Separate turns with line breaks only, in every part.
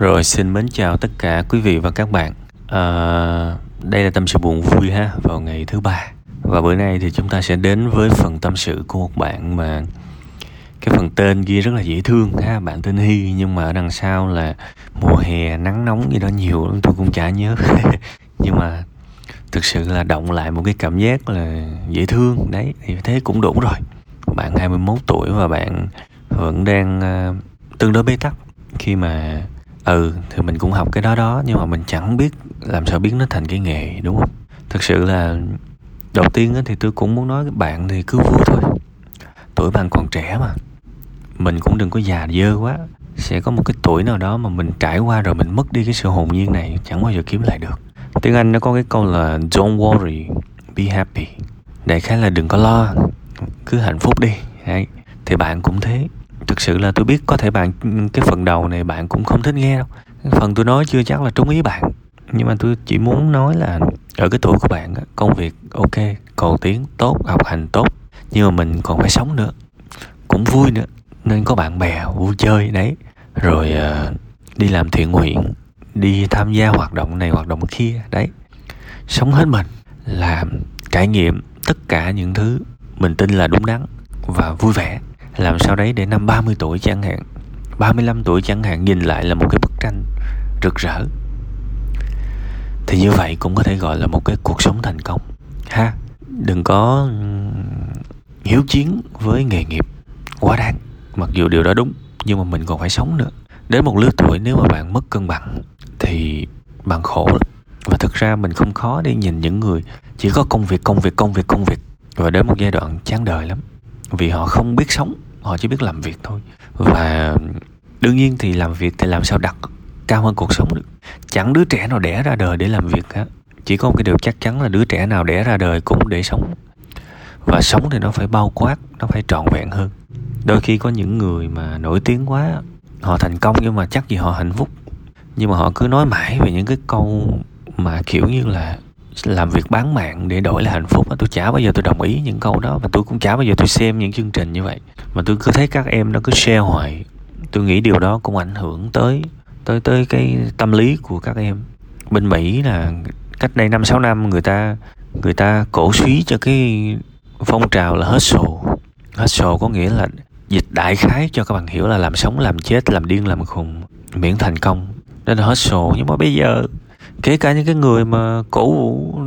Rồi xin mến chào tất cả quý vị và các bạn. À, đây là tâm sự buồn vui ha vào ngày thứ ba. Và bữa nay thì chúng ta sẽ đến với phần tâm sự của một bạn mà cái phần tên ghi rất là dễ thương ha bạn tên Hy. Nhưng mà ở đằng sau là mùa hè nắng nóng gì đó nhiều lắm tôi cũng chả nhớ. Nhưng mà thực sự là động lại một cái cảm giác là dễ thương. Đấy thì thế cũng đủ rồi. Bạn 21 tuổi và bạn vẫn đang uh, tương đối bế tắc khi mà ừ thì mình cũng học cái đó đó, nhưng mà mình chẳng biết làm sao biến nó thành cái nghề, đúng không? Thực sự là đầu tiên thì tôi cũng muốn nói các bạn thì cứ vui thôi. Tuổi bạn còn trẻ mà. Mình cũng đừng có già dơ quá. Sẽ có một cái tuổi nào đó mà mình trải qua rồi mình mất đi cái sự hồn nhiên này, chẳng bao giờ kiếm lại được. Tiếng anh nó có cái câu là, don't worry, be happy. Đại khái là đừng có lo, cứ hạnh phúc đi. Đấy, thì bạn cũng thế thực sự là tôi biết có thể bạn cái phần đầu này bạn cũng không thích nghe đâu. Phần tôi nói chưa chắc là trúng ý bạn. Nhưng mà tôi chỉ muốn nói là ở cái tuổi của bạn công việc ok cầu tiến tốt học hành tốt. Nhưng mà mình còn phải sống nữa. Cũng vui nữa. Nên có bạn bè vui chơi đấy. Rồi uh, đi làm thiện nguyện đi tham gia hoạt động này hoạt động kia đấy. Sống hết mình làm trải nghiệm tất cả những thứ mình tin là đúng đắn và vui vẻ làm sao đấy để năm 30 tuổi chẳng hạn. 35 tuổi chẳng hạn nhìn lại là một cái bức tranh rực rỡ. Thì như vậy cũng có thể gọi là một cái cuộc sống thành công. Ha, đừng có hiếu chiến với nghề nghiệp quá đáng. Mặc dù điều đó đúng, nhưng mà mình còn phải sống nữa. Đến một lứa tuổi nếu mà bạn mất cân bằng thì bạn khổ lắm. Và thực ra mình không khó để nhìn những người chỉ có công việc công việc công việc công việc. Và đến một giai đoạn chán đời lắm. Vì họ không biết sống họ chỉ biết làm việc thôi. Và đương nhiên thì làm việc thì làm sao đặt cao hơn cuộc sống được. Chẳng đứa trẻ nào đẻ ra đời để làm việc cả chỉ có một cái điều chắc chắn là đứa trẻ nào đẻ ra đời cũng để sống. Và sống thì nó phải bao quát, nó phải trọn vẹn hơn. Đôi khi có những người mà nổi tiếng quá, họ thành công nhưng mà chắc gì họ hạnh phúc. Nhưng mà họ cứ nói mãi về những cái câu mà kiểu như là làm việc bán mạng để đổi lại hạnh phúc tôi chả bao giờ tôi đồng ý những câu đó và tôi cũng chả bao giờ tôi xem những chương trình như vậy mà tôi cứ thấy các em nó cứ share hoài. Tôi nghĩ điều đó cũng ảnh hưởng tới tới tới cái tâm lý của các em. Bên mỹ là cách đây năm, sáu năm người ta người ta cổ suý cho cái phong trào là hustle hustle có nghĩa là dịch đại khái cho các bạn hiểu là làm sống, làm chết, làm điên, làm khùng, miễn thành công. Đó là hustle nhưng mà bây giờ, kể cả những cái người mà cổ vũ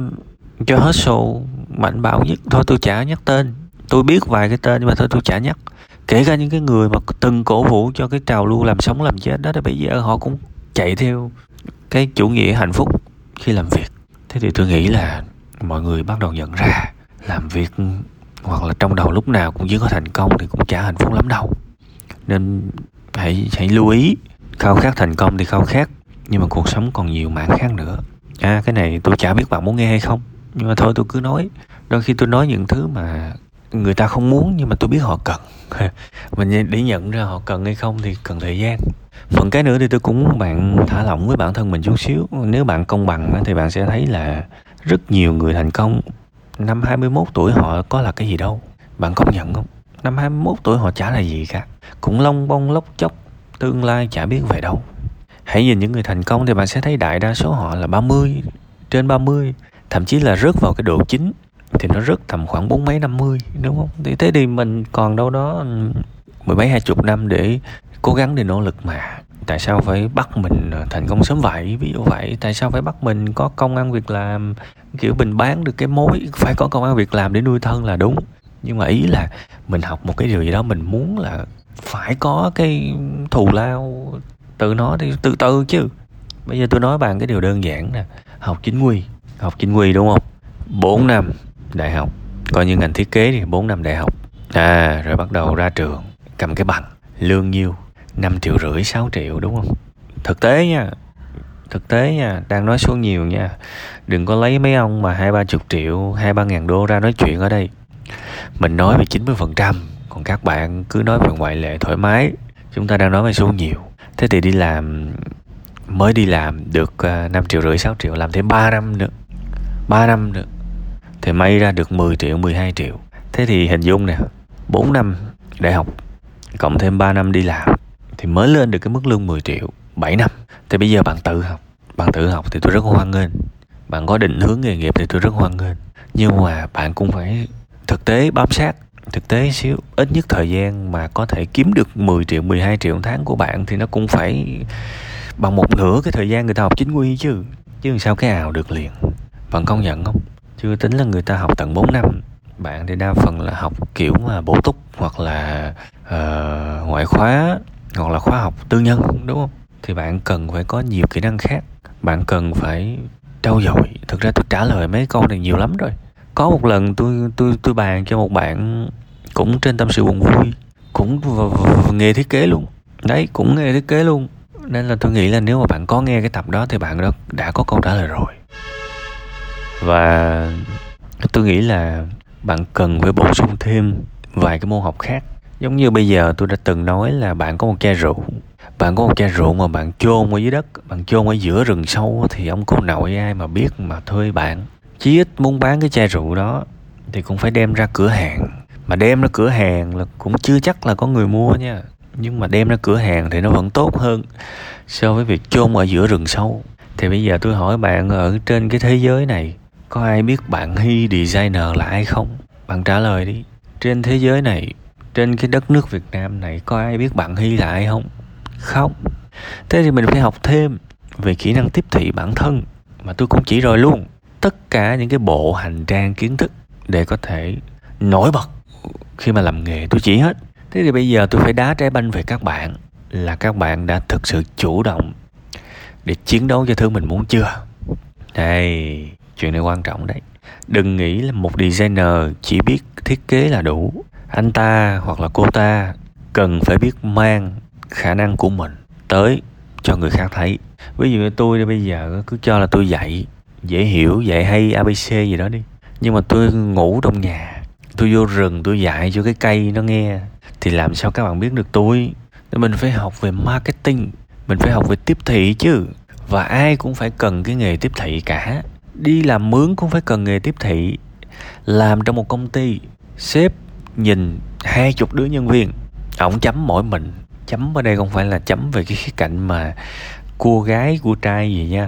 cho hustle mạnh bạo nhất, thôi tôi chả nhắc tên. Tôi biết vài cái tên nhưng mà thôi tôi chả nhắc kể cả những cái người mà từng cổ vũ cho cái trào lưu làm sống làm chết đó thì bây giờ họ cũng chạy theo cái chủ nghĩa hạnh phúc khi làm việc. Thế thì tôi nghĩ là mọi người bắt đầu nhận ra làm việc hoặc là trong đầu lúc nào cũng chỉ có thành công thì cũng chả hạnh phúc lắm đâu. Nên hãy hãy lưu ý, khao khát thành công thì khao khát, nhưng mà cuộc sống còn nhiều mảng khác nữa. À cái này tôi chả biết bạn muốn nghe hay không, nhưng mà thôi tôi cứ nói. Đôi khi tôi nói những thứ mà người ta không muốn nhưng mà tôi biết họ cần. Mình để nhận ra họ cần hay không thì cần thời gian. Phần cái nữa thì tôi cũng muốn bạn thả lỏng với bản thân mình chút xíu. Nếu bạn công bằng thì bạn sẽ thấy là rất nhiều người thành công. Năm 21 tuổi họ có là cái gì đâu? Bạn công nhận không? Năm 21 tuổi họ chả là gì cả. Cũng long bông lốc chốc tương lai chả biết về đâu. Hãy nhìn những người thành công thì bạn sẽ thấy đại đa số họ là 30 trên 30 thậm chí là rớt vào cái độ chính thì nó rất tầm khoảng bốn mấy năm mươi, đúng không? Thì thế thì mình còn đâu đó ừ, mười mấy, hai chục năm để cố gắng để nỗ lực mà. Tại sao phải bắt mình ờ, thành công sớm vậy? Ví dụ vậy, tại sao phải bắt mình có công ăn việc làm? Kiểu mình bán được cái mối, phải có công ăn việc làm để nuôi thân là đúng. Nhưng mà ý là mình học một cái điều gì đó, mình muốn là phải có cái thù lao từ nó thì từ từ chứ. Bây giờ tôi nói bạn cái điều đơn giản nè, học chính quy, học chính quy đúng không? 4 năm đại học. Coi như ngành thiết kế thì 4 năm đại học. À rồi bắt đầu ra trường, cầm cái bằng, lương nhiêu? 5 triệu rưỡi 6 triệu, đúng không? Thực tế nha, thực tế nha, đang nói số nhiều nha. Đừng có lấy mấy ông mà hai ba chục triệu, hai ba ngàn đô ra nói chuyện ở đây. Mình nói về 90 phần trăm, còn các bạn cứ nói về ngoại lệ thoải mái. Chúng ta đang nói về số nhiều. Thế thì đi làm, mới đi làm được à, 5 triệu rưỡi 6 triệu, làm thêm 3 năm nữa. 3 năm nữa thì may ra được 10 triệu 12 triệu. Thế thì hình dung nè 4 năm đại học, cộng thêm 3 năm đi làm, thì mới lên được cái mức lương 10 triệu 7 năm. Thì bây giờ bạn tự học, bạn tự học thì tôi rất hoan nghênh. Bạn có định hướng nghề nghiệp thì tôi rất hoan nghênh. Nhưng mà bạn cũng phải thực tế bám sát, thực tế xíu. Ít nhất thời gian mà có thể kiếm được 10 triệu 12 triệu tháng của bạn thì nó cũng phải bằng một nửa cái thời gian người ta học chính quy chứ. Chứ làm sao cái ào được liền. Bạn công nhận không? Chưa tính là người ta học tận 4 năm. Bạn thì đa phần là học kiểu mà bổ túc hoặc là uh, ngoại khóa hoặc là khóa học tư nhân đúng không? Thì bạn cần phải có nhiều kỹ năng khác. Bạn cần phải trau dồi. Thực ra tôi trả lời mấy câu này nhiều lắm rồi. Có một lần tôi tôi tôi bàn cho một bạn cũng trên tâm sự buồn vui cũng nghề thiết kế luôn. Đấy cũng nghề thiết kế luôn. Nên là tôi nghĩ là nếu mà bạn có nghe cái tập đó thì bạn đó đã có câu trả lời rồi và tôi nghĩ là bạn cần phải bổ sung thêm vài cái môn học khác. Giống như bây giờ tôi đã từng nói là bạn có một chai rượu. Bạn có một chai rượu mà bạn chôn ở dưới đất, bạn chôn ở giữa rừng sâu thì ông cô nội ai mà biết mà thuê bạn. Chí ít muốn bán cái chai rượu đó thì cũng phải đem ra cửa hàng. Mà đem ra cửa hàng là cũng chưa chắc là có người mua nha. Nhưng mà đem ra cửa hàng thì nó vẫn tốt hơn so với việc chôn ở giữa rừng sâu. Thì bây giờ tôi hỏi bạn ở trên cái thế giới này có ai biết bạn Hy designer là ai không? Bạn trả lời đi. Trên thế giới này, trên cái đất nước Việt Nam này, có ai biết bạn Hy là ai không? Không. Thế thì mình phải học thêm về kỹ năng tiếp thị bản thân, mà tôi cũng chỉ rồi luôn. Tất cả những cái bộ hành trang kiến thức để có thể nổi bật khi mà làm nghề, tôi chỉ hết. Thế thì bây giờ tôi phải đá trái banh về các bạn, là các bạn đã thực sự chủ động để chiến đấu cho thứ mình muốn chưa? Đây chuyện này quan trọng đấy. Đừng nghĩ là một designer chỉ biết thiết kế là đủ. Anh ta hoặc là cô ta cần phải biết mang khả năng của mình tới cho người khác thấy. Ví dụ như tôi bây giờ cứ cho là tôi dạy, dễ hiểu, dạy hay abc gì đó đi. Nhưng mà tôi ngủ trong nhà, tôi vô rừng, tôi dạy cho cái cây nó nghe, thì làm sao các bạn biết được tôi? Nên mình phải học về marketing, mình phải học về tiếp thị chứ. Và ai cũng phải cần cái nghề tiếp thị cả đi làm mướn cũng phải cần nghề tiếp thị. Làm trong một công ty sếp nhìn hai chục đứa nhân viên ổng chấm mỗi mình. Chấm ở đây không phải là chấm về cái khía cạnh mà cua gái cua trai gì nha.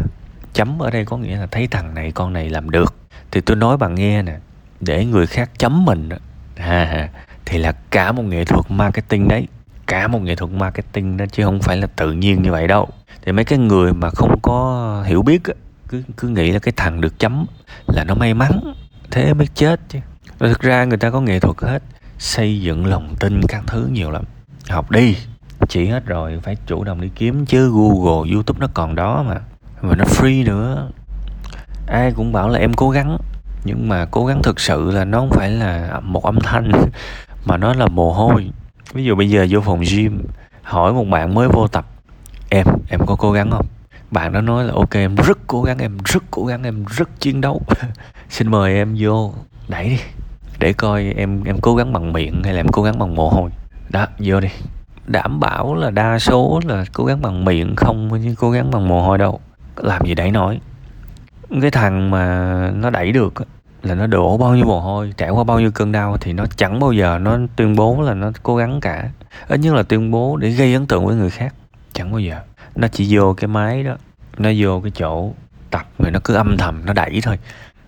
Chấm ở đây có nghĩa là thấy thằng này con này làm được. Thì tôi nói bạn nghe nè để người khác chấm mình à, thì là cả một nghệ thuật marketing đấy cả một nghệ thuật marketing đó chứ không phải là tự nhiên như vậy đâu. Thì mấy cái người mà không có hiểu biết cứ cứ nghĩ là cái thằng được chấm là nó may mắn, thế mới chết chứ. Rồi thực ra người ta có nghệ thuật hết, xây dựng lòng tin các thứ nhiều lắm. Học đi, chỉ hết rồi phải chủ động đi kiếm, chứ google, youtube nó còn đó mà. Và nó free nữa. Ai cũng bảo là em cố gắng, nhưng mà cố gắng thực sự là nó không phải là một âm thanh, mà nó là mồ hôi. Ví dụ bây giờ vô phòng gym, hỏi một bạn mới vô tập, em em có cố gắng không? Bạn đó nói là, ok, em rất cố gắng, em rất cố gắng, em rất chiến đấu. Xin mời em vô. Đẩy đi. Để coi em em cố gắng bằng miệng hay là em cố gắng bằng mồ hôi. Đó, vô đi. Đảm bảo là đa số là cố gắng bằng miệng, không chứ cố gắng bằng mồ hôi đâu. Làm gì đẩy nổi. Cái thằng mà nó đẩy được là nó đổ bao nhiêu mồ hôi, trải qua bao nhiêu cơn đau thì nó chẳng bao giờ nó tuyên bố là nó cố gắng cả. Ít nhất là tuyên bố để gây ấn tượng với người khác. Chẳng bao giờ. Nó chỉ vô cái máy đó nó vô cái chỗ tập rồi nó cứ âm thầm nó đẩy thôi.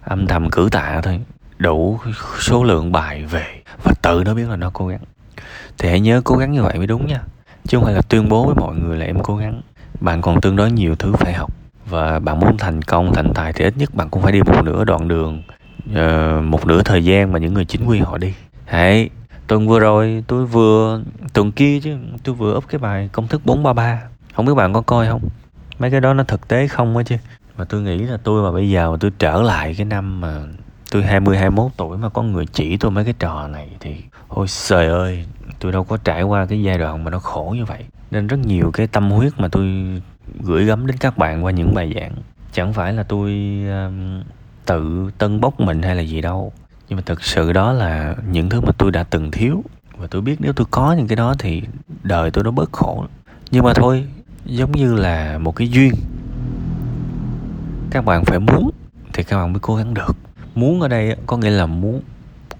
Âm thầm cử tạ thôi. Đủ số lượng bài về. Và tự nó biết là nó cố gắng. Thì hãy nhớ cố gắng như vậy mới đúng nha. Chứ không phải là tuyên bố với mọi người là em cố gắng. Bạn còn tương đối nhiều thứ phải học. Và bạn muốn thành công thành tài thì ít nhất bạn cũng phải đi một nửa đoạn đường uh, một nửa thời gian mà những người chính quy họ đi. Hãy tuần vừa rồi tôi vừa tuần kia chứ tôi vừa up cái bài công thức 433 không biết bạn có coi không? Mấy cái đó nó thực tế không á chứ. Mà tôi nghĩ là tôi mà bây giờ mà tôi trở lại cái năm mà tôi 20 21 tuổi mà có người chỉ tôi mấy cái trò này thì ôi trời ơi tôi đâu có trải qua cái giai đoạn mà nó khổ như vậy. Nên rất nhiều cái tâm huyết mà tôi gửi gắm đến các bạn qua những bài giảng. Chẳng phải là tôi um, tự tân bốc mình hay là gì đâu. Nhưng mà thực sự đó là những thứ mà tôi đã từng thiếu. Và tôi biết nếu tôi có những cái đó thì đời tôi nó bớt khổ. Nhưng mà thôi giống như là một cái duyên. Các bạn phải muốn thì các bạn mới cố gắng được. Muốn ở đây có nghĩa là muốn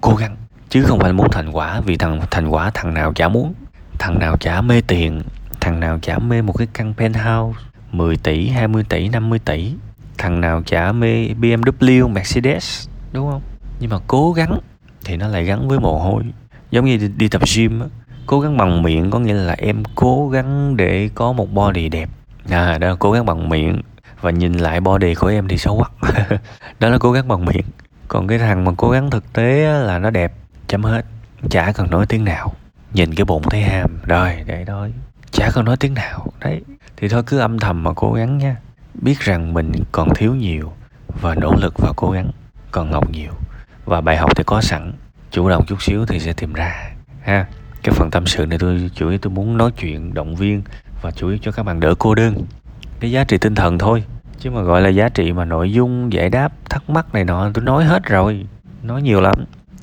cố gắng chứ không phải muốn thành quả vì thằng thành quả thằng nào chả muốn thằng nào chả mê tiền thằng nào chả mê một cái căn penthouse 10 tỷ 20 tỷ 50 tỷ thằng nào chả mê BMW Mercedes đúng không? Nhưng mà cố gắng thì nó lại gắn với mồ hôi. Giống như đi, đi tập gym á cố gắng bằng miệng, có nghĩa là em cố gắng để có một body đẹp. À đó là cố gắng bằng miệng và nhìn lại body của em thì xấu quá. Đó là cố gắng bằng miệng. Còn cái thằng mà cố gắng thực tế là nó đẹp, chấm hết, chả cần nói tiếng nào. Nhìn cái bụng thấy ham, rồi, để thôi chả cần nói tiếng nào. Đấy, thì thôi cứ âm thầm mà cố gắng nha. Biết rằng mình còn thiếu nhiều và nỗ lực và cố gắng còn ngọc nhiều. Và bài học thì có sẵn, chủ động chút xíu thì sẽ tìm ra, ha cái phần tâm sự này tôi, chủ yếu tôi muốn nói chuyện, động viên và chủ yếu cho các bạn đỡ cô đơn. Cái giá trị tinh thần thôi, chứ mà gọi là giá trị mà nội dung, giải đáp, thắc mắc này nọ tôi nói hết rồi. Nói nhiều lắm,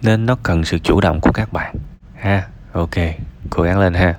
nên nó cần sự chủ động của các bạn. Ha, ok, cố gắng lên ha.